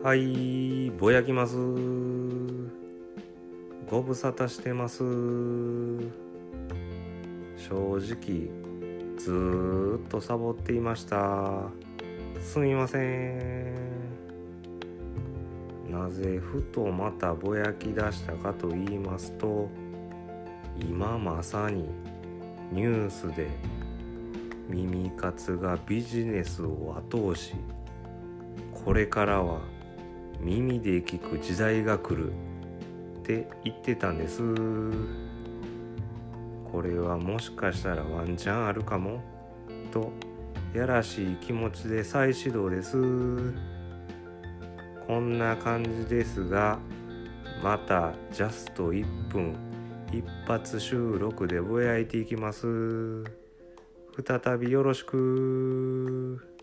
はいぼやきます。ご無沙汰してます。正直ずーっとサボっていました。すみません。なぜふとまたぼやき出したかと言いますと今まさにニュースで耳活がビジネスを後押し。これからは耳で聞く時代が来るって言ってたんです。これはもしかしたらワンチャンあるかもとやらしい気持ちで再始動です。こんな感じですがまたジャスト1分一発収録でぼやいていきます。再びよろしく。